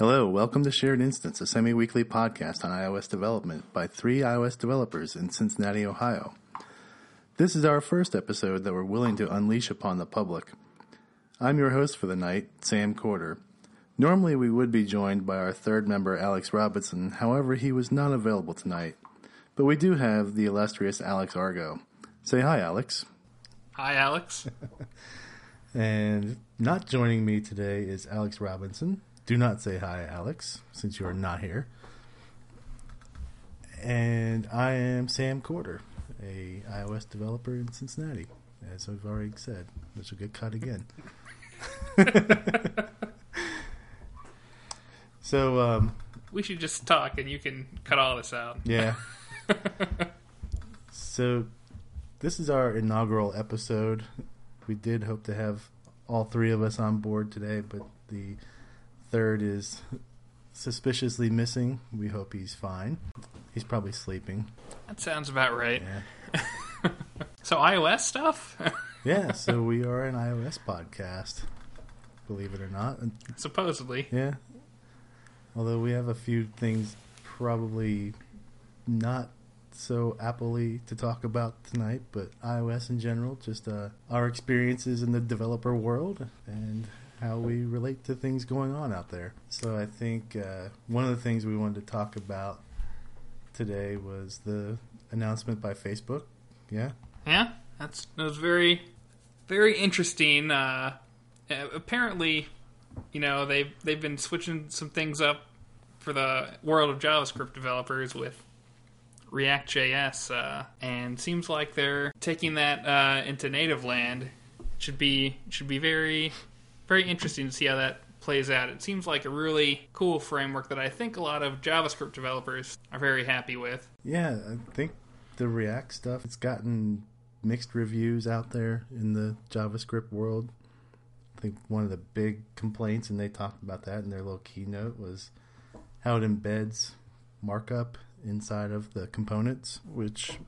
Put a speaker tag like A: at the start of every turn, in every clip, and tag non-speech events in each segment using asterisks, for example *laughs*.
A: Hello, welcome to Shared Instance, a semi weekly podcast on iOS development by three iOS developers in Cincinnati, Ohio. This is our first episode that we're willing to unleash upon the public. I'm your host for the night, Sam Corder. Normally, we would be joined by our third member, Alex Robinson, however, he was not available tonight. But we do have the illustrious Alex Argo. Say hi, Alex.
B: Hi, Alex. *laughs*
A: And not joining me today is Alex Robinson. Do not say hi, Alex, since you are not here. And I am Sam Corder, a iOS developer in Cincinnati, as I've already said, which will get cut again. *laughs* so, um,
B: we should just talk and you can cut all this out.
A: yeah. *laughs* so, this is our inaugural episode. We did hope to have all three of us on board today, but the third is suspiciously missing. We hope he's fine. He's probably sleeping.
B: That sounds about right.
A: Yeah. *laughs*
B: So, iOS stuff? *laughs*
A: Yeah, so we are an iOS podcast, believe it or not.
B: Supposedly.
A: Yeah. Although we have a few things probably not so appley to talk about tonight, but iOS in general, just uh, our experiences in the developer world and how we relate to things going on out there. So I think uh, one of the things we wanted to talk about today was the announcement by Facebook. Yeah.
B: Yeah, that's that was very, very interesting. Uh, apparently, you know they've they've been switching some things up for the world of JavaScript developers with React.js, uh, and seems like they're taking that uh, into native land. Should be should be very very interesting to see how that plays out. It seems like a really cool framework that I think a lot of JavaScript developers are very happy with.
A: Yeah, I think the React stuff it's gotten mixed reviews out there in the JavaScript world. I think one of the big complaints, and they talked about that in their little keynote, was how it embeds markup inside of the components, which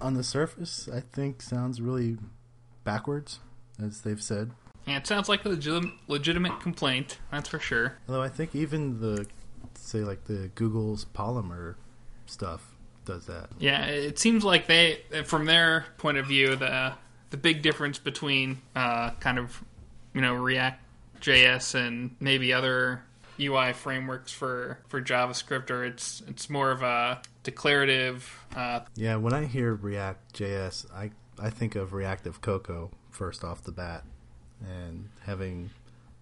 A: on the surface I think sounds really backwards, as they've said.
B: Yeah, it sounds like a legit- legitimate complaint, that's for sure.
A: Although I think even the say like the Google's Polymer stuff does that.
B: Yeah, it seems like they, from their point of view, the the big difference between uh, kind of you know React JS and maybe other UI frameworks for for JavaScript, or it's it's more of a declarative. Uh,
A: Yeah, when I hear React JS, I I think of Reactive Cocoa first off the bat, and having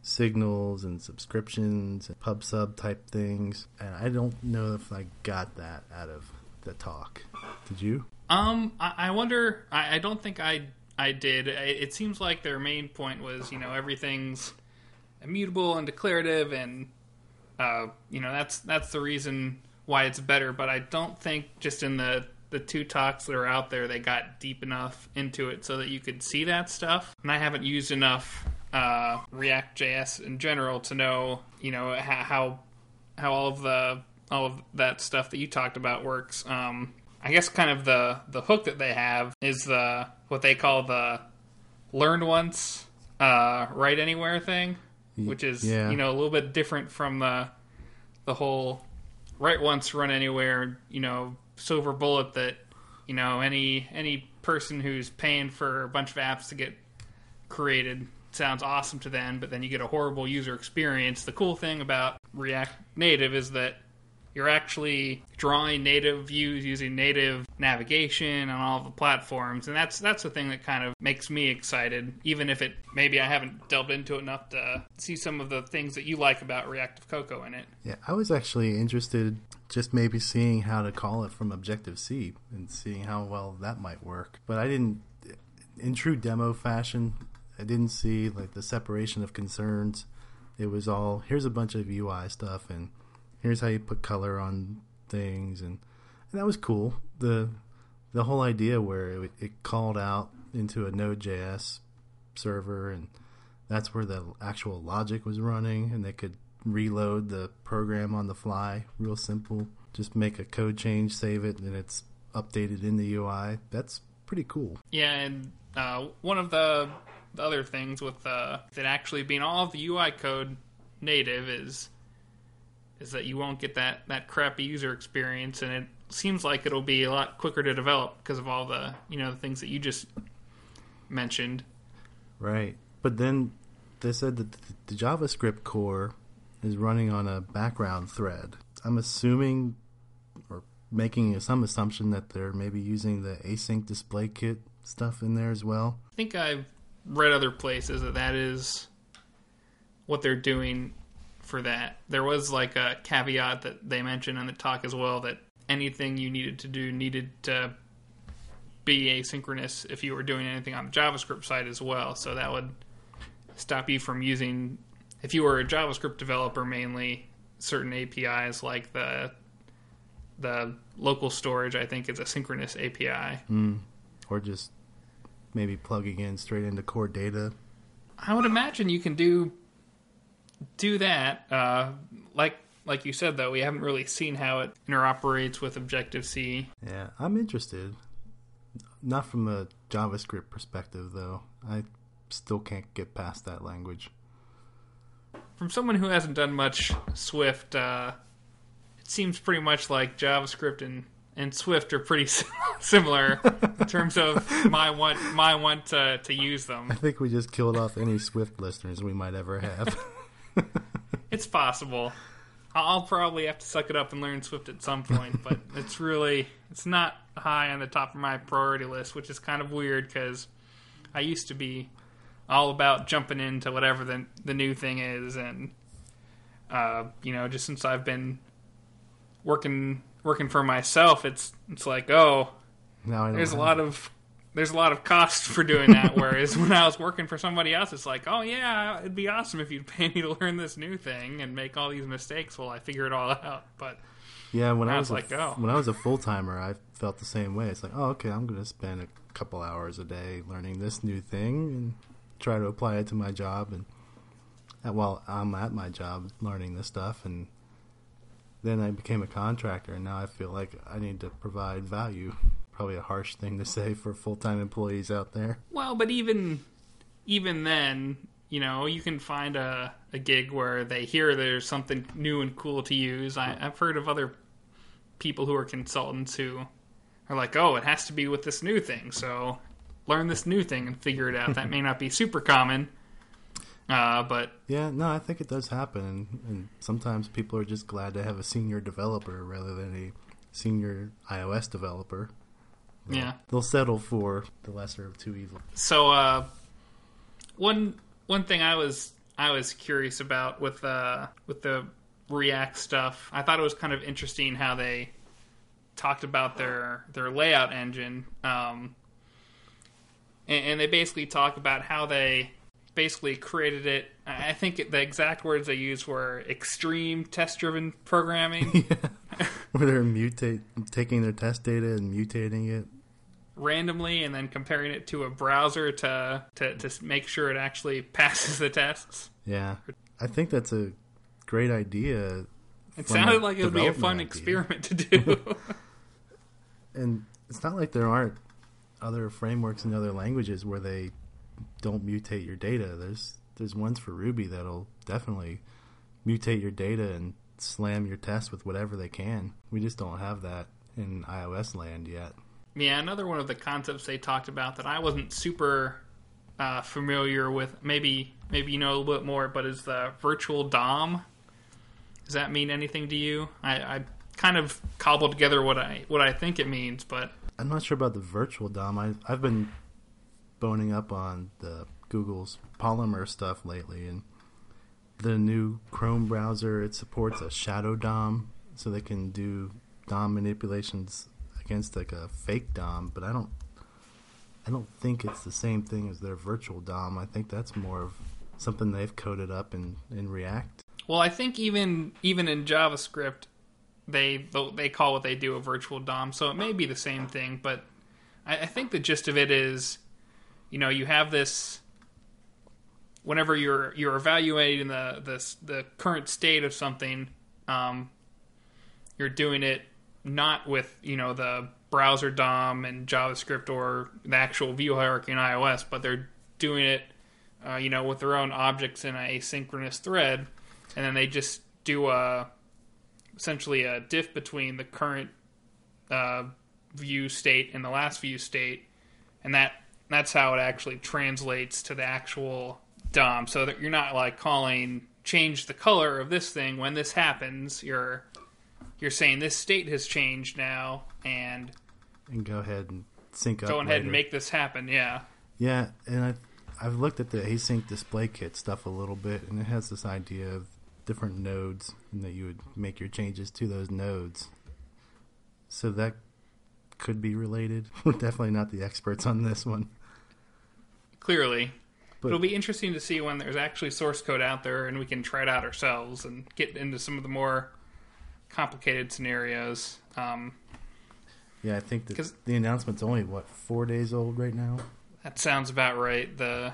A: signals and subscriptions and pub sub type things. And I don't know if I got that out of the talk. Did you?
B: Um, I, I wonder. I, I don't think I I did. It, it seems like their main point was, you know, everything's immutable and declarative, and uh, you know that's that's the reason why it's better. But I don't think just in the the two talks that are out there, they got deep enough into it so that you could see that stuff. And I haven't used enough uh, React JS in general to know, you know, how how, all of the all of that stuff that you talked about works. Um, I guess kind of the the hook that they have is the what they call the learn once, uh, write anywhere thing, which is
A: yeah.
B: you know a little bit different from the the whole write once, run anywhere. You know, silver bullet that you know any any person who's paying for a bunch of apps to get created sounds awesome to them, but then you get a horrible user experience. The cool thing about React Native is that you're actually drawing native views using native navigation on all the platforms, and that's that's the thing that kind of makes me excited. Even if it maybe I haven't delved into it enough to see some of the things that you like about Reactive Cocoa in it.
A: Yeah, I was actually interested just maybe seeing how to call it from Objective C and seeing how well that might work. But I didn't, in true demo fashion, I didn't see like the separation of concerns. It was all here's a bunch of UI stuff and here's how you put color on things and, and that was cool. The the whole idea where it, it called out into a Node.js server and that's where the actual logic was running and they could reload the program on the fly real simple. Just make a code change save it and it's updated in the ui that's pretty cool.
B: Yeah, and uh, one of the, the other things with uh, it actually being all of the UI code native is is that you won't get that that crappy user experience, and it seems like it'll be a lot quicker to develop because of all the you know the things that you just mentioned.
A: Right. But then they said that the JavaScript core is running on a background thread. I'm assuming or making some assumption that they're maybe using the async display kit stuff in there as well.
B: I think I've read other places that that is what they're doing for that. There was like a caveat that they mentioned in the talk as well that anything you needed to do needed to be asynchronous if you were doing anything on the JavaScript side as well. So that would stop you from using, if you were a JavaScript developer mainly, certain APIs like the the local storage. I think is a synchronous API,
A: mm. or just maybe plugging in straight into core data.
B: I would imagine you can do do that. Uh, like like you said, though, we haven't really seen how it interoperates with Objective C.
A: Yeah, I'm interested. Not from a JavaScript perspective, though. I still can't get past that language.
B: From someone who hasn't done much Swift, uh, it seems pretty much like JavaScript and, and Swift are pretty *laughs* similar in terms of my want my want to, to use them.
A: I think we just killed off any Swift listeners we might ever have. *laughs* *laughs*
B: it's possible. I'll probably have to suck it up and learn Swift at some point, *laughs* but it's really it's not high on the top of my priority list, which is kind of weird because I used to be all about jumping into whatever the the new thing is, and uh, you know, just since I've been working working for myself, it's it's like oh, there's a lot of there's a lot of cost for doing that. *laughs* Whereas when I was working for somebody else, it's like, oh yeah, it'd be awesome if you'd pay me to learn this new thing and make all these mistakes while I figure it all out. But
A: yeah, when I was, like, a, oh. when I was a full timer, I felt the same way. It's like, oh okay, I'm going to spend a couple hours a day learning this new thing and try to apply it to my job and uh, while I'm at my job learning this stuff and then I became a contractor and now I feel like I need to provide value. Probably a harsh thing to say for full-time employees out there.
B: Well, but even even then, you know, you can find a, a gig where they hear there's something new and cool to use. I, I've heard of other people who are consultants who are like, oh, it has to be with this new thing. So learn this new thing and figure it out. that may not be super common, uh, but
A: yeah, no, I think it does happen, and, and, sometimes people are just glad to have a senior developer rather than a senior iOS developer.
B: They'll, yeah,
A: they'll settle for the lesser of two evils.
B: So, uh, one one thing I was I was curious about with uh, with the React stuff, I thought it was kind of interesting how they talked about their their layout engine. Um, and, and they basically talk about how they basically created it. I think the exact words they used were extreme test driven programming. *laughs*
A: yeah. Where they're mutate taking their test data and mutating it
B: randomly and then comparing it to a browser to, to to make sure it actually *laughs* passes the tests.
A: Yeah. I think that's a great idea.
B: It sounded like it would be a fun idea. experiment to do. *laughs* *laughs*
A: and it's not like there aren't other frameworks in other languages where they don't mutate your data. There's there's ones for Ruby that'll definitely mutate your data and slam your test with whatever they can. We just don't have that in iOS land yet.
B: Yeah, another one of the concepts they talked about that I wasn't super uh, familiar with. Maybe maybe you know a little bit more, but is the virtual DOM. Does that mean anything to you? I, I kind of cobbled together what I what I think it means, but
A: I'm not sure about the virtual DOM. I, I've been boning up on the Google's Polymer stuff lately, and the new Chrome browser it supports a shadow DOM, so they can do DOM manipulations against like a fake DOM. But I don't, I don't think it's the same thing as their virtual DOM. I think that's more of something they've coded up in in React.
B: Well, I think even even in JavaScript, they they call what they do a virtual DOM, so it may be the same thing. But I, I think the gist of it is, you know, you have this. Whenever you're you're evaluating the the the current state of something, um, you're doing it not with you know the browser DOM and JavaScript or the actual view hierarchy in iOS, but they're doing it, uh, you know, with their own objects in a asynchronous thread, and then they just do a essentially a diff between the current uh, view state and the last view state, and that that's how it actually translates to the actual DOM. So that you're not like calling change the color of this thing when this happens. You're you're saying this state has changed now, and
A: and go ahead and sync up.
B: go ahead
A: later.
B: and make this happen. Yeah.
A: Yeah, and I I've looked at the async display kit stuff a little bit, and it has this idea of different nodes, and that you would make your changes to those nodes. So that could be related. *laughs* We're definitely not the experts on this one.
B: Clearly.
A: But-
B: It'll be interesting to see when there's actually source code out there and we can try it out ourselves and get into some of the more complicated scenarios. Um,
A: Yeah, I think that
B: 'Cause-
A: the announcement's only what four days old right now.
B: that sounds about right. The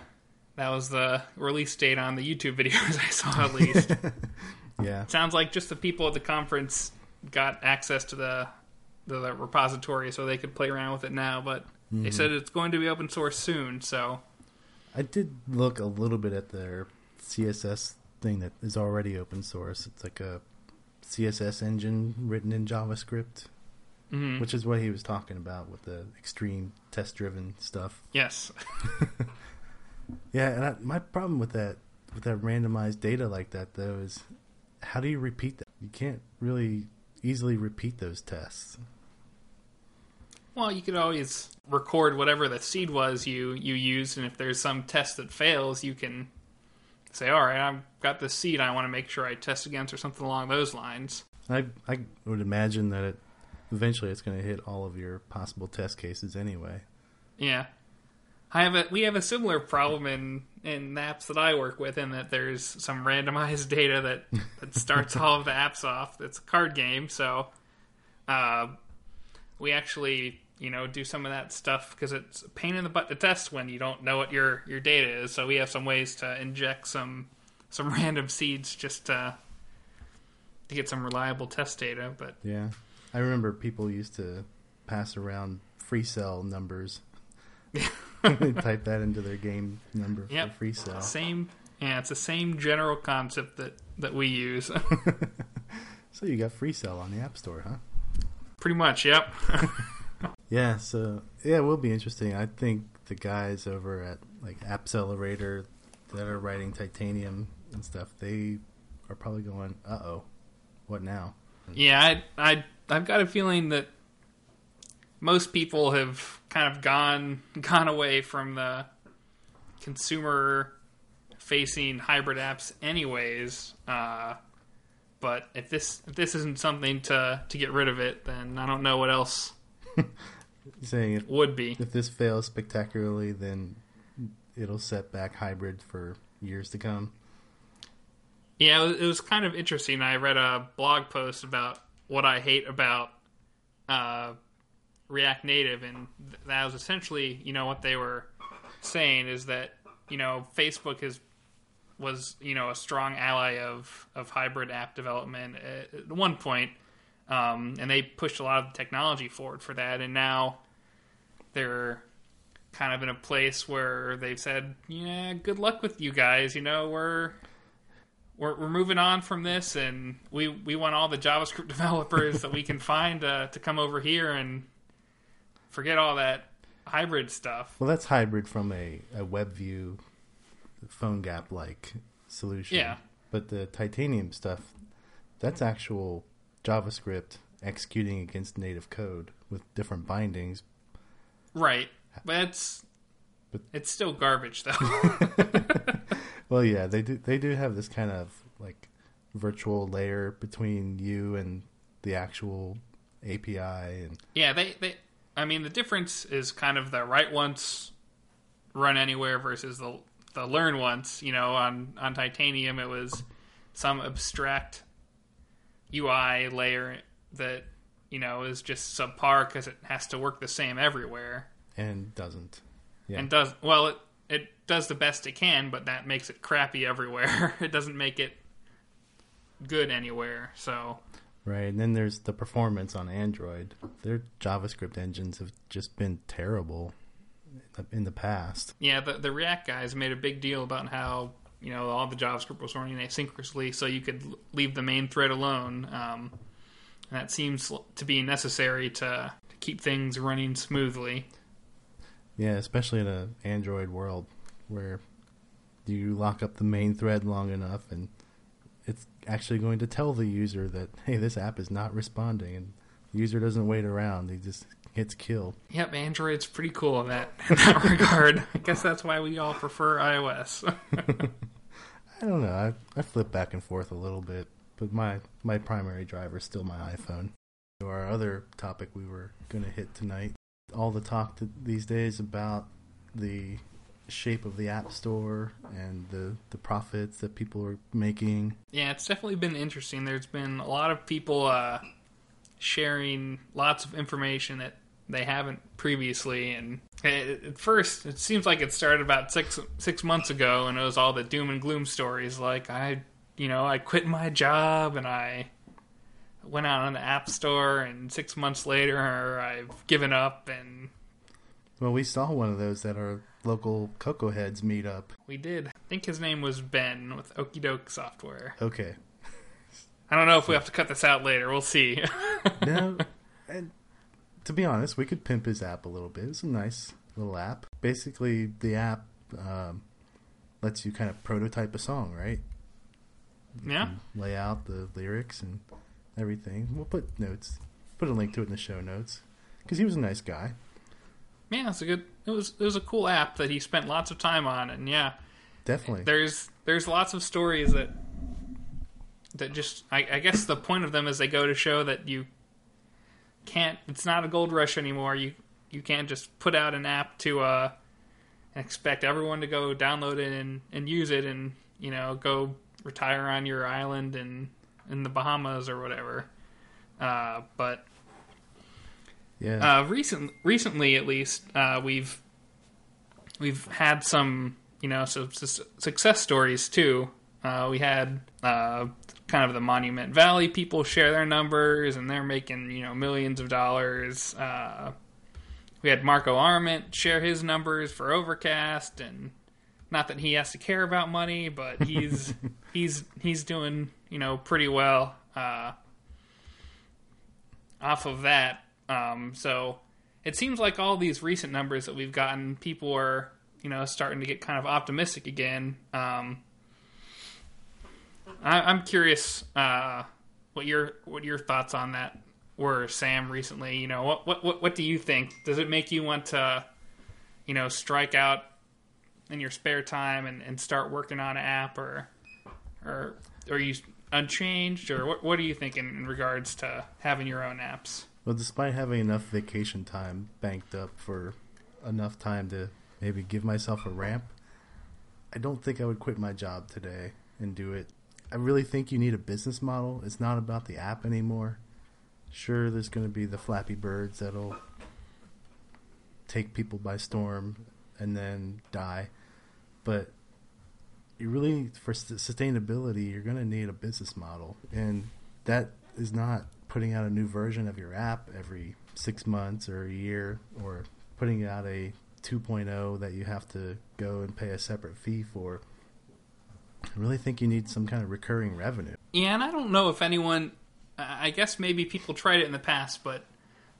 B: that was the release date on the YouTube *laughs* videos I saw at least. *laughs*
A: Yeah,
B: sounds like just the people at the conference got access to the the, the repository so they could play around with it now, but they said it's going to be open source soon, so
A: I did look a little bit at their CSS thing that is already open source. It's like a CSS engine written in JavaScript,
B: mhm.
A: which is what he was talking about with the extreme test-driven stuff.
B: yes. *laughs*
A: Yeah, and I, my problem with that with that randomized data like that though is how do you repeat that? You can't really easily repeat those tests.
B: Well, you could always record whatever the seed was you you used, and if there's some test that fails, you can say, "All right, I've got this seed. I want to make sure I test against," or something along those lines.
A: I I would imagine that it eventually it's going to hit all of your possible test cases anyway.
B: Yeah, I have a we have a similar problem in in the apps that I work with, in that there's some randomized *laughs* data that that starts all of the apps off. It's a card game, so uh, we actually you know do some of that stuff because it's a pain in the butt to test when you don't know what your your data is. So we have some ways to inject some some *laughs* random seeds just to to get some reliable test data. But
A: Yeah, I remember people used to pass around free cell numbers. they *laughs* *laughs* type that into their game number
B: Yep.
A: for free cell.
B: same, yeah, it's the same general concept that that we use.
A: So you got free cell on the App Store, huh?
B: Pretty much, yep.
A: Yeah, so yeah, it will be interesting. I think the guys over at like Appcelerator that are writing Titanium and stuff, they are probably going, "Uh oh, what now?"
B: yeah, I, I, I've got a feeling that most people have kind of gone *laughs* gone away from the consumer facing hybrid apps, anyways. Uh, but if this if this isn't something to to get rid of it, then I don't know what else *laughs*
A: Saying it
B: would be.
A: if this fails spectacularly, then it'll set back hybrid for years to come.
B: Yeah, it was, kind of interesting. I read a blog post about what I hate about uh, React Native, and that was essentially, you know, what they were saying is that you know Facebook is was you know a strong ally of of hybrid app development at, at one point, um, and they pushed a lot of the technology forward for that, and now they're kind of in a place where they've said, yeah, good luck with you guys. You know, we're we're, we're moving on from this, and we we want all the JavaScript *laughs* developers that we can find uh, to come over here and forget all that hybrid stuff.
A: Well, that's hybrid from a, a WebView PhoneGap like solution.
B: Yeah.
A: But the Titanium stuff, that's actual JavaScript executing against native code with different bindings.
B: Right, but it's
A: But-
B: it's still garbage though. *laughs*
A: Well, yeah, they do. They do have this kind of like virtual layer between you and the actual API, and
B: yeah, they they. I mean, the difference is kind of the write once, run anywhere versus the the learn once. You know, on on Titanium, it was some abstract UI layer that you know is just subpar because it has to work the same everywhere.
A: and doesn't. Yeah.
B: and does well it it does the best it can but that makes it crappy everywhere *laughs* it doesn't make it good anywhere so
A: Right, and then there's the performance on Android. Their JavaScript engines have just been terrible in the past.
B: yeah the, the react guys made a big deal about how you know all the javascript was running asynchronously so you could leave the main thread alone um, and that seems to be necessary to, to keep things running smoothly.
A: Yeah, especially in an Android world where you lock up the main thread long enough and it's actually going to tell the user that hey this app is not responding and the user doesn't wait around he just hits kill
B: Yep, Android's pretty cool in that *laughs* in that regard. I guess that's why we all prefer iOS. *laughs*
A: i don't know I, I flip back and forth a little bit but my my primary driver is still my iphone So our other topic we were going to hit tonight all the talk these days about the shape of the app store and the the profits that people are making
B: yeah, it's definitely been interesting. There's been a lot of people uh, sharing lots of information that they haven't previously. And at first, it seems like it started about six six months ago, and it was all the doom and gloom stories. Like I, you know, I quit my job and I went out on the app store, and six months later, I've given up and
A: well we saw one of those at our local cocoa heads meetup
B: we did. I think his name was Ben with Okie Doke Software.
A: okay
B: I don't know if we have to cut this out later. We'll see. *laughs*
A: no, and to be honest, we could pimp his app a little bit. It's a nice little app. Basically, the app um, lets you kind of prototype a song, right?
B: yeah.
A: Lay out the lyrics and everything. We'll put notes, put a link to it in the show notes because he was a nice guy.
B: Yeah, it's a good. It was it was a cool app that he spent lots of time on, and yeah,
A: Definitely.
B: there's there's lots of stories that that just I, I guess the point of them is they go to show that you can't. It's not a gold rush anymore. You you can't just put out an app to uh expect everyone to go download it and and use it and you know go retire on your island and in the Bahamas or whatever. Uh, but
A: yeah.
B: uh, recent, recently, at least, uh, we've we've had some, you know, some su- success stories too. Uh, we had uh, kind of the Monument Valley people share their numbers, and they're making you know millions of dollars. Uh, we had Marco Arment share his numbers for Overcast, and not that he has to care about money, but he's *laughs* he's he's doing you know pretty well uh, off of that. Um, so it seems like all these recent numbers that we've gotten, people are you know starting to get kind of optimistic again. Um, I, I'm curious uh, what your what your thoughts on that were, Sam. Recently, you know, what what what, what do you think? Does it make you want to, you know, strike out in your spare time and, and start working on an app, or or are you unchanged, or what what are you thinking in regards to having your own apps?
A: Well, despite having enough vacation time banked up for enough time to maybe give myself a ramp, I don't think I would quit my job today and do it. I really think you need a business model. It's not about the app anymore. Sure, there's going to be the Flappy Birds that'll take people by storm and then die, but you really, for sustainability, you're going to need a business model, and that is not putting out a new version of your app every six months or a year, or putting out a 2.0 that you have to go and pay a separate fee for. I really think you need some kind of recurring revenue.
B: Yeah, and I don't know if anyone. I guess maybe people tried it in the past, but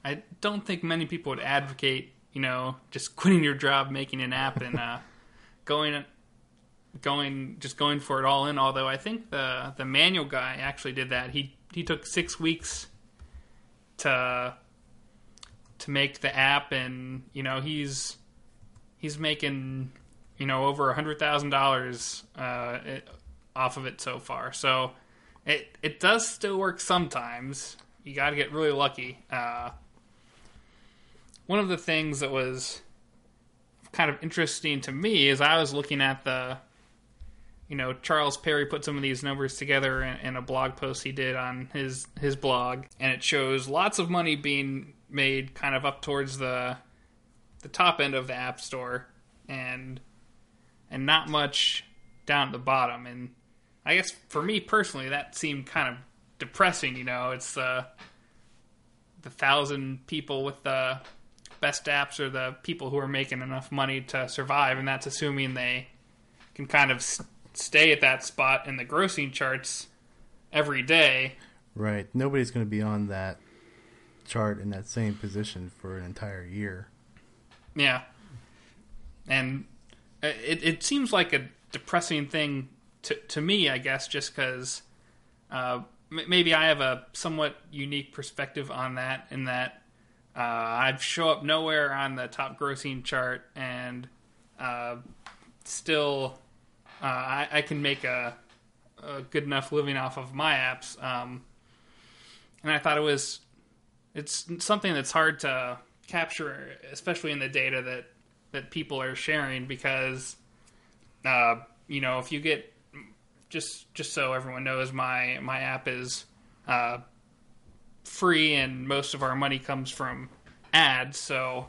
B: I don't think many people would advocate, you know, just *laughs* quitting your job, making an app, and uh, *laughs* going, going, just going for it all in. Although I think the the manual guy actually did that. He he took six weeks to to make the app, and you know he's he's making you know over a hundred thousand dollars uh, off of it so far. So it it does still work sometimes. You got to get really lucky. Uh, one of the things that was kind of interesting to me is I was looking at the, you know, Charles Perry put some of these numbers together in, in a blog post he did on his his blog, and it shows lots of money being made kind of up towards the the top end of the app store, and and not much down at the bottom. And I guess for me personally, that seemed kind of depressing. You know, it's the the thousand people with the best apps are the people who are making enough money to survive, and that's assuming they can kind of stay at that spot in the grossing charts every day.
A: Right. Nobody's going to be on that chart in that same position for an entire year.
B: Yeah, and it it seems like a depressing thing to to me, I guess, just because uh, m- maybe I have a somewhat unique perspective on that. In that uh, I show up nowhere on the top grossing chart, and uh, still uh, I, I can make a, a good enough living off of my apps. Um, and I thought it was it's something that's hard to capture, especially in the data that that people are sharing, because uh, you know if you get just just so everyone knows, my my app is uh, free, and most of our money comes from ads, so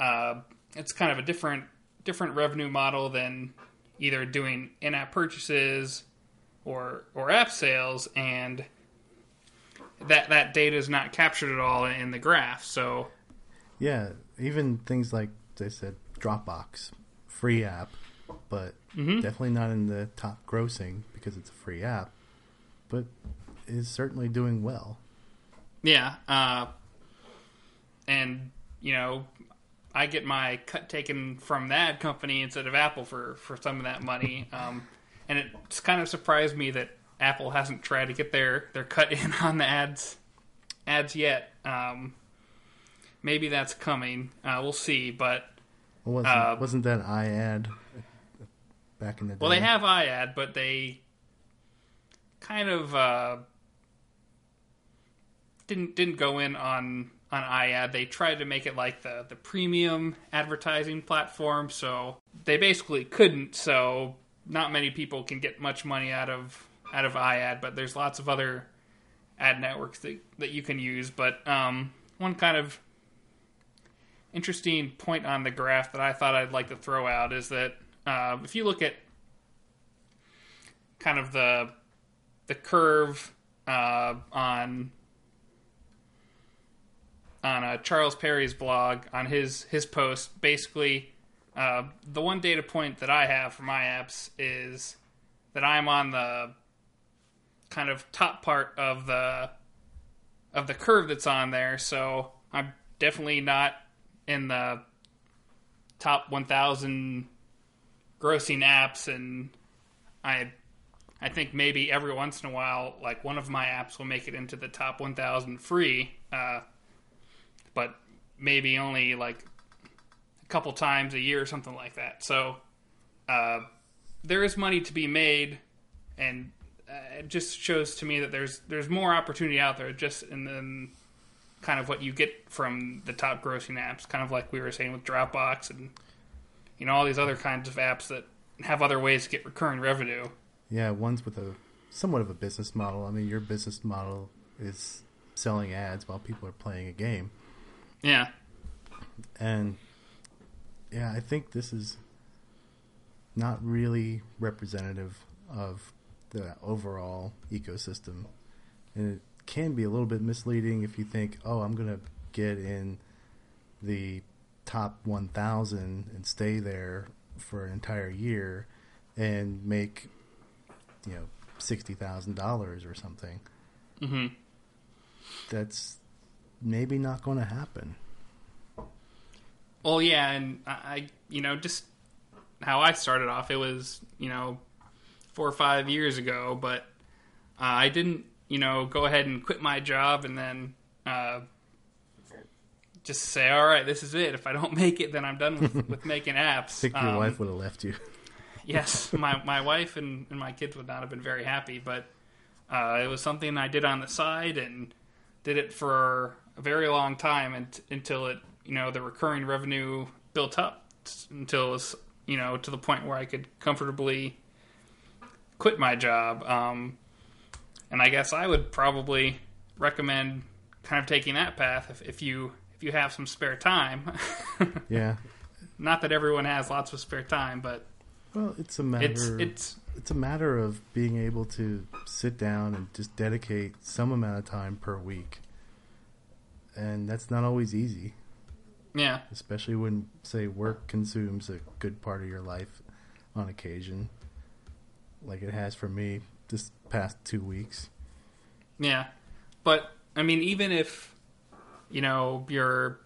B: uh, it's kind of a different different revenue model than either doing in-app purchases or or app sales and that that data is not captured at all in the graph. So
A: yeah, even things like they said Dropbox, free app, but mm-hmm. definitely not in the top grossing because it's a free app, but is certainly doing well.
B: Yeah, uh, and you know, I get my cut taken from that company instead of Apple for for some of that money. *laughs* Um, and it's kind of surprised me that Apple hasn't tried to get their their cut in on the ads ads yet. Um, maybe that's coming. Uh, we'll see. But
A: well, wasn't, uh, wasn't that iAd back in the day?
B: Well, they have iAd, but they kind of uh, didn't didn't go in on on iAd. They tried to make it like the the premium advertising platform, so they basically couldn't. So not many people can get much money out of out of iAd, but there's lots of other ad networks that, that you can use. But um, one kind of interesting point on the graph that I thought I'd like to throw out is that uh, if you look at kind of the the curve uh, on on uh, Charles Perry's blog on his his post, basically uh, the one data point that I have for my apps is that I'm on the kind of top part of the of the curve that's on there. So I'm definitely not in the top 1,000 grossing apps, and I I think maybe every once in a while, like one of my apps will make it into the top 1,000 free, uh, but maybe only like a couple times a year or something like that. So uh, there is money to be made, and uh, it just shows to me that there's there's more opportunity out there just in the kind of what you get from the top grossing apps, kind of like we were saying with Dropbox and you know all these other kinds of apps that have other ways to get recurring revenue.
A: Yeah, ones with a somewhat of a business model. I mean, your business model is selling ads while people are playing a game.
B: Yeah.
A: And yeah, I think this is not really representative of the overall ecosystem. And it can be a little bit misleading if you think, oh, I'm going to get in the top 1,000 and stay there for an entire year and make, you know, $60,000 or something.
B: Mm-hmm.
A: That's maybe not going to happen.
B: Well, yeah, and I, you know, just how I started off, it was, you know, four or five years ago, but uh, I didn't, you know, go ahead and quit my job and then uh, just say, all right, this is it. If I don't *laughs* make it, then I'm done with, with making apps. *laughs* I
A: think your um, wife would have left you. *laughs*
B: yes, my, my wife and, and my kids would not have been very happy, but uh, it was something I did on the side and did it for a very long time and, until it, you know, the recurring revenue built up until it was, you know, to the point where I could comfortably quit my job. Um, and I guess I would probably recommend kind of taking that path if, if you if you have some spare time. *laughs*
A: yeah.
B: Not that everyone has lots of spare time, but
A: well, it's a matter. It's it's it's a matter of being able to sit down and just dedicate some amount of time per week, and that's not always easy.
B: Yeah.
A: Especially when, say, work consumes a good part of your life on occasion like it has for me this past two weeks.
B: Yeah, but I mean, even if you know you're,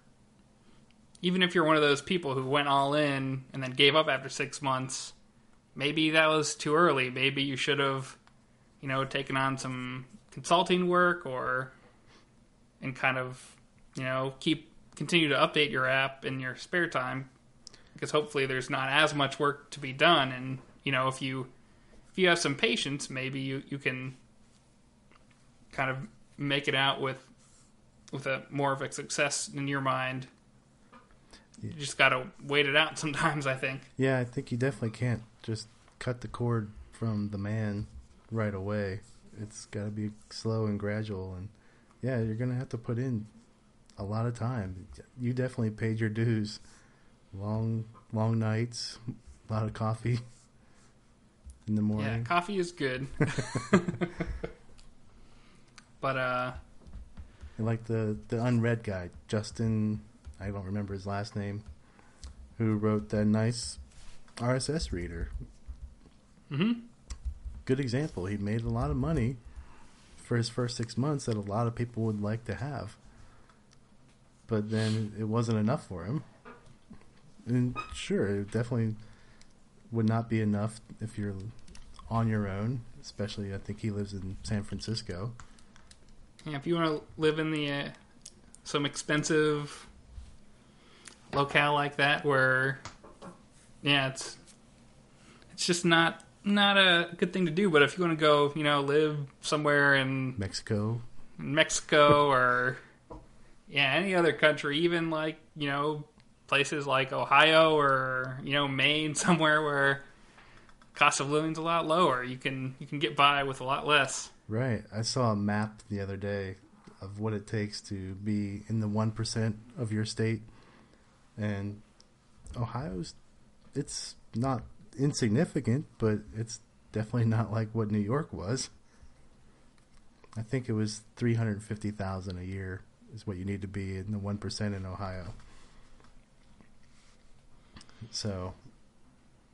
B: even if you're one of those people who went all in and then gave up after six months, maybe that was too early. Maybe you should have, you know, taken on some consulting work or, and kind of, you know, keep continue to update your app in your spare time, because hopefully there's not as much work to be done. And you know, if you if you have some patience, maybe you you can kind of make it out with with a more of a success in your mind. You just got to wait it out *laughs* sometimes, I think.
A: Yeah, I think you definitely can't just cut the cord from the man right away. It's got to be slow and gradual and yeah, you're going to have to put in a lot of time. You definitely paid your dues. Long long nights, a *laughs* lot of coffee in the morning.
B: Yeah, coffee is good. *laughs* *laughs* but uh
A: like the the unread guy, Justin, I don't remember his last name, who wrote that nice RSS reader.
B: Mhm.
A: Good example. He made a lot of money for his first 6 months that a lot of people would like to have. But then it wasn't enough for him. And sure, it definitely would not be enough if you're on your own, especially I think he lives in San Francisco.
B: Yeah, if you want to live in the uh, some expensive locale like that, where yeah, it's it's just not not a good thing to do. But if you want to go, you know, live somewhere in
A: Mexico,
B: Mexico, or yeah, any other country, even like you know places like Ohio or you know Maine, *laughs* somewhere where cost of living's a lot lower, you can you can get by with a lot less.
A: Right. I saw a map the other day of what it takes to be in the 1% of your state. And Ohio's, it's not insignificant, but it's definitely not like what New York was. I think it was 350,000 a year is what you need to be in the 1% in Ohio. So,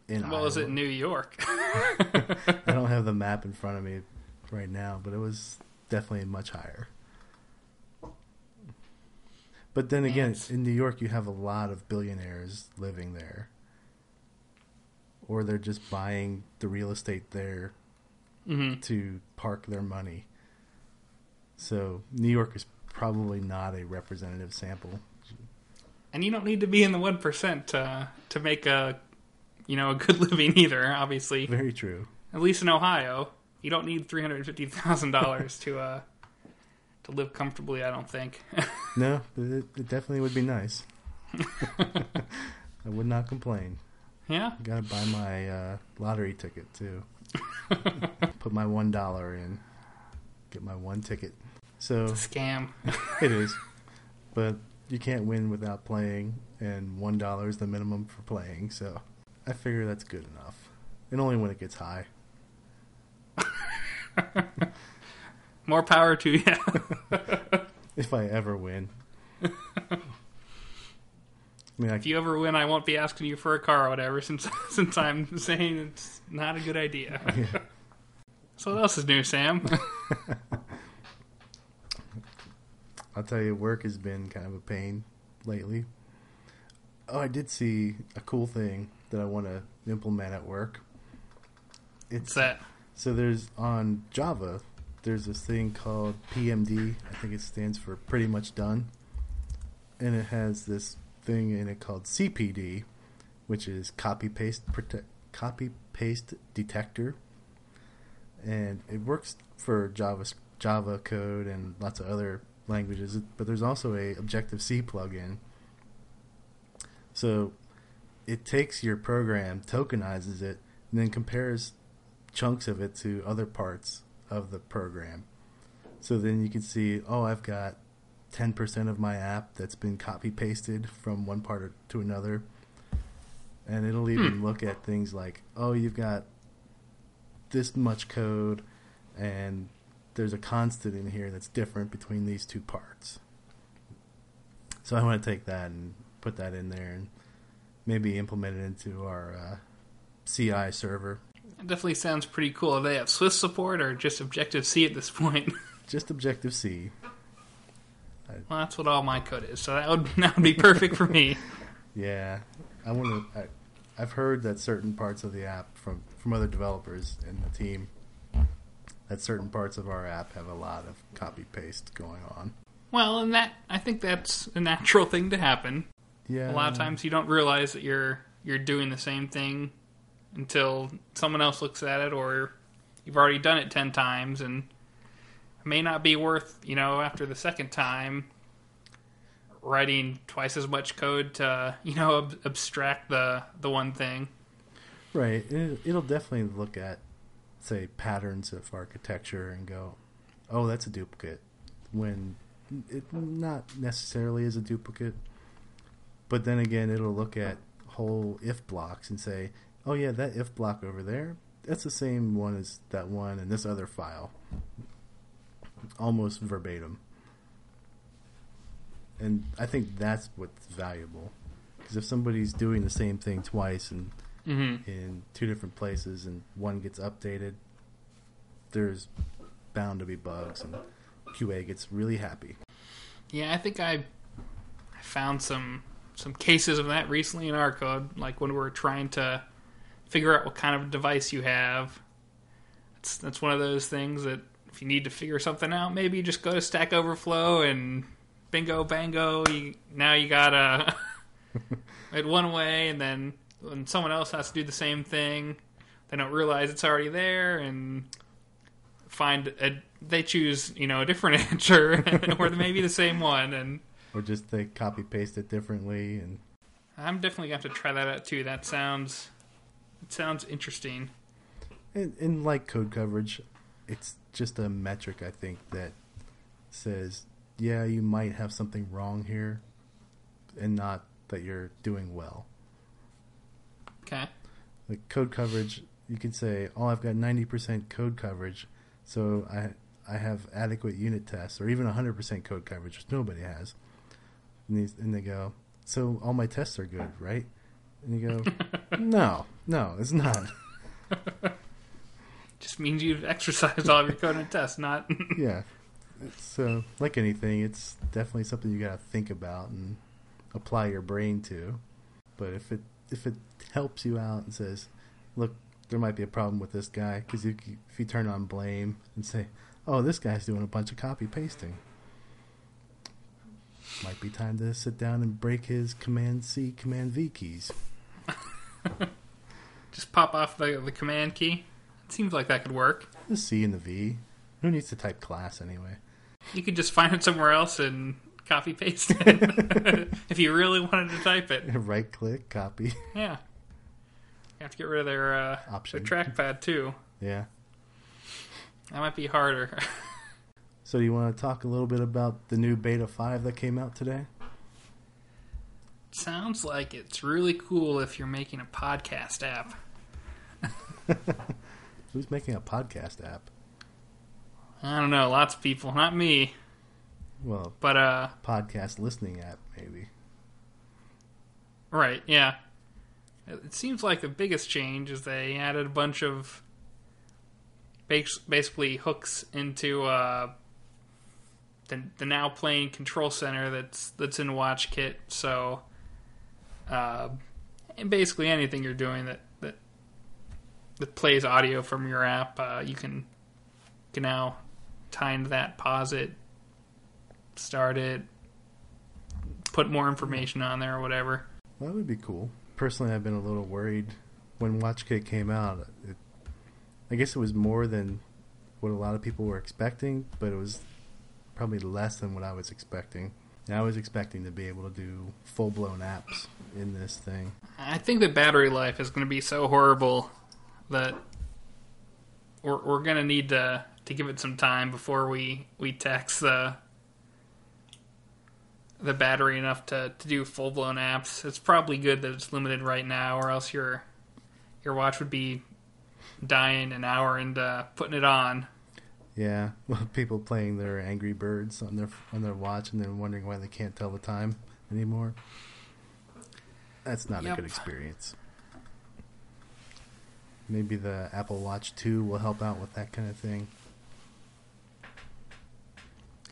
B: in well, Iowa, is it New York? *laughs* *laughs*
A: I don't have the map in front of me, right now, but it was definitely much higher. But then again, in New York, you have a lot of billionaires living there, or they're just buying the real estate there
B: mm-hmm.
A: to park their money. So New York is probably not a representative sample.
B: And you don't need to be in the one percent to to make a you know a good *laughs* living either. Obviously,
A: very true.
B: At least in Ohio. You don't need three hundred fifty thousand dollars to uh to live comfortably. I don't think. *laughs*
A: no, it, it, definitely would be nice. *laughs* I would not complain.
B: Yeah,
A: got to buy my uh, lottery ticket too. Put my one dollar in, get my one ticket. So
B: it's a scam.
A: it is, but you can't win without playing, and one dollar is the minimum for playing. So I figure that's good enough, and only when it gets high. *laughs*
B: More power to you. *laughs*
A: if I ever win. *laughs* I
B: mean, I, if you ever win, I won't be asking you for a car or whatever, since since I'm saying it's not a good idea. Yeah. so what else is new, Sam?
A: I'll tell you, work has been kind of a pain lately. Oh, I did see a cool thing that I want to implement at work.
B: It's What's that
A: so there's on Java, there's this thing called PMD. I think it stands for pretty much done. And it has this thing in it called CPD, which is copy paste prote- copy paste detector. And it works for Java Java code and lots of other languages, but there's also a Objective C plugin. So it takes your program, tokenizes it, and then compares chunks of it to other parts of the program. So then you can see, oh, I've got 10% of my app that's been copy pasted from one part to another. And it'll even hmm. look at things like, oh, you've got this much code and there's a constant in here that's different between these two parts. So I want to take that and put that in there and maybe implement it into our uh, CI server
B: it definitely sounds pretty cool. Do they have Swift support or just Objective C at this point? *laughs*
A: just Objective C.
B: Well, that's what all my code is, so that would *laughs* that would be perfect for me. *laughs*
A: Yeah, I want to. I've heard that certain parts of the app from from other developers in the team that certain parts of our app have a lot of copy paste going on.
B: Well, and that I think that's a natural thing to happen.
A: Yeah,
B: A lot of times you don't realize that you're you're doing the same thing until someone else looks at it or you've already done it 10 times and it may not be worth, you know, after the second time writing twice as much code to, *laughs* you know, ab- abstract the the one thing.
A: Right. It, it'll definitely look at, say, patterns of architecture and go, "Oh, that's a duplicate," when it not necessarily is a duplicate. But then again, it'll look at whole if blocks and say, "Oh yeah, that if block over there, that's the same one as that one in this other file." Almost verbatim. And I think that's what's valuable. Because if somebody's doing the same thing twice and
B: Mm-hmm.
A: in two different places and one gets updated, there's bound to be bugs and QA gets really happy.
B: Yeah, I think I I found some some cases of that recently in our code, like when we were trying to figure out what kind of device you have. That's that's one of those things that if you need to figure something out, maybe you just go to Stack Overflow and bingo bango, you, now you got a *laughs* *laughs* it one way, and then when someone else has to do the same thing, they don't realize it's already there and find a they choose you know a different *laughs* answer *laughs* or maybe the same one and
A: Or just they copy paste it differently and
B: i'm definitely going to have to try that out too. That sounds it sounds interesting.
A: And, and like code coverage, it's just a metric I think that says, yeah, you might have something wrong here, and not that you're doing well.
B: Okay
A: Like code coverage, you could say, oh, I've got 90% code coverage, so I I have adequate unit tests, or even 100% code coverage, which nobody has. And, these, and they go, so all my tests are good, right? And you go, *laughs* no, no, it's not. *laughs*
B: just means you've exercised all of your code and tests not *laughs*
A: yeah. So, like anything, it's definitely something you got to think about and apply your brain to. But if it if it helps you out and says, "Look, there might be a problem with this guy," because if you turn on blame and say, "Oh, this guy's doing a bunch of copy pasting," might be time to sit down and break his Command C, Command V keys. *laughs*
B: just pop off the, the command key it seems like that could work
A: The C and the V. Who needs to type class anyway?
B: you could just find it somewhere else and copy paste it *laughs* if you really wanted to type it *laughs*
A: right click, copy.
B: yeah you have to get rid of their uh, their trackpad too
A: yeah.
B: that might be harder *laughs*
A: So, do you want to talk a little bit about the new Beta 5 that came out today?
B: Sounds like it's really cool if you're making a podcast app.
A: Who's making a podcast app?
B: I don't know, lots of people, not me,
A: Well,
B: but uh,
A: podcast listening app, maybe.
B: right, yeah. It seems like the biggest change is they added a bunch of basically hooks into uh, the the now playing control center that's that's in WatchKit. So, uh, and basically anything you're doing that that that plays audio from your app, uh, you can can now tie into that, pause it, start it, put more information on there or whatever.
A: That would be cool. Personally, I've been a little worried when WatchKit came out. It, I guess it was more than what a lot of people were expecting, but it was probably less than what I was expecting. And I was expecting to be able to do full blown apps in this thing.
B: I think the battery life is going to be so horrible that we're, we're going to need to to give it some time before we we tax the the battery enough to, to do full blown apps. It's probably good that it's limited right now, or else your your watch would be dying an hour into putting it on.
A: Yeah, *laughs* well, people playing their Angry Birds on their on their watch and then wondering why they can't tell the time anymore. That's not
B: Yep.
A: a good experience. Maybe the Apple Watch 2 will help out with that kind of thing.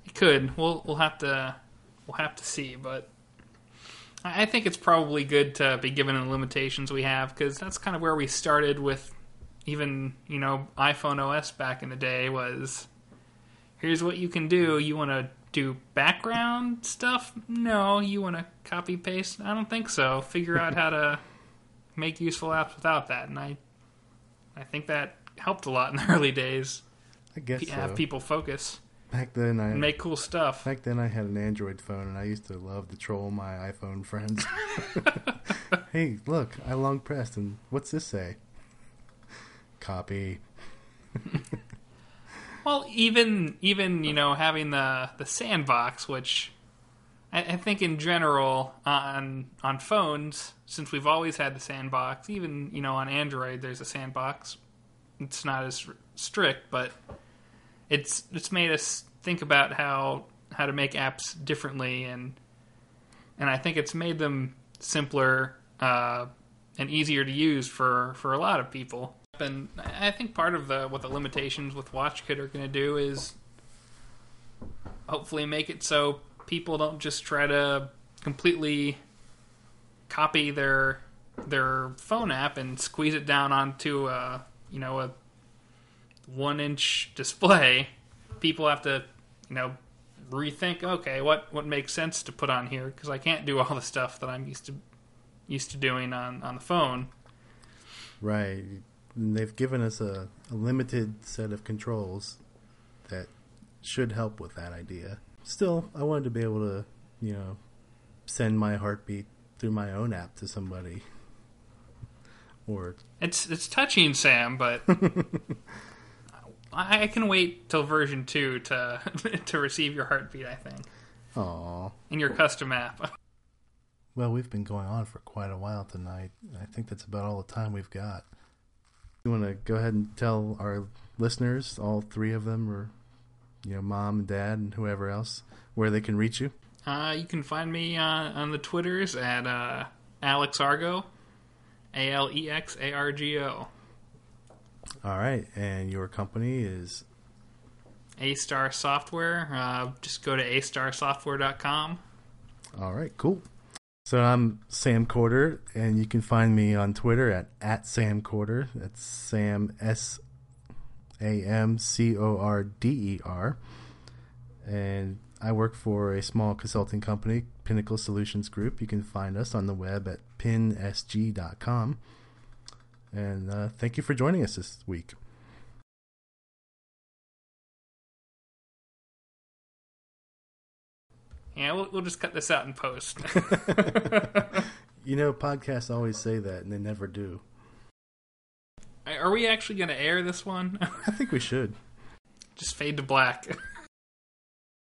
B: It could. We'll we'll have to we'll have to see, but I think it's probably good to be given the limitations we have because that's kind of where we started with even you know iPhone OS back in the day was here's what you can do. You want to do background stuff? No, you want to copy paste? I don't think so. Figure out how to make useful apps without that, and I I think that helped a lot in the *laughs* early days.
A: I guess
B: Pe- Have people focus
A: Back then, I
B: make cool stuff.
A: back then I had an Android phone, and I used to love to troll my iPhone friends. *laughs* hey, look, I long pressed, and what's this say? Copy. *laughs*
B: Well, even even you know having the the sandbox, which I, I think in general on on phones, since we've always had the sandbox, even you know on Android there's a sandbox. It's not as strict, but it's it's made us think about how how to make apps differently, and and I think it's made them simpler uh, and easier to use for for a lot of people. And I think part of the what the limitations with WatchKit are going to do is hopefully make it so people don't just try to completely copy their their phone app and squeeze it down onto a you know a one inch display. People have to you know rethink. Okay, what what makes sense to put on here because I can't do all the stuff that I'm used to used to doing on on the phone.
A: Right. And they've given us a, a limited set of controls that should help with that idea. Still, I wanted to be able to, you know, send my heartbeat through my own app to somebody. Or
B: It's it's touching, Sam, but *laughs* I I can wait till version two to *laughs* to receive your heartbeat. I think
A: Aw.
B: in your custom app.
A: Well, we've been going on for quite a while tonight. I think that's about all the time we've got. You want to go ahead and tell our listeners, all three of them, or you know, mom and dad and whoever else, where they can reach you?
B: Uh, you can find me uh, on the Twitters at uh, Alex Argo, A L E X A R G O.
A: All right, and your company is
B: A Star Software. Uh, just go to astarsoftware.com.
A: all right. Cool. So I'm Sam Corder, and you can find me on Twitter at at Sam Corder. That's Sam S A M C O R D E R, and I work for a small consulting company, Pinnacle Solutions Group. You can find us on the web at pinsg.com. And uh, thank you for joining us this week.
B: Yeah, we'll, we'll just cut this out and post. *laughs* *laughs*
A: You know, podcasts always say that, and they never do.
B: Are we actually going to air this one?
A: I think we should. *laughs*
B: just fade to black.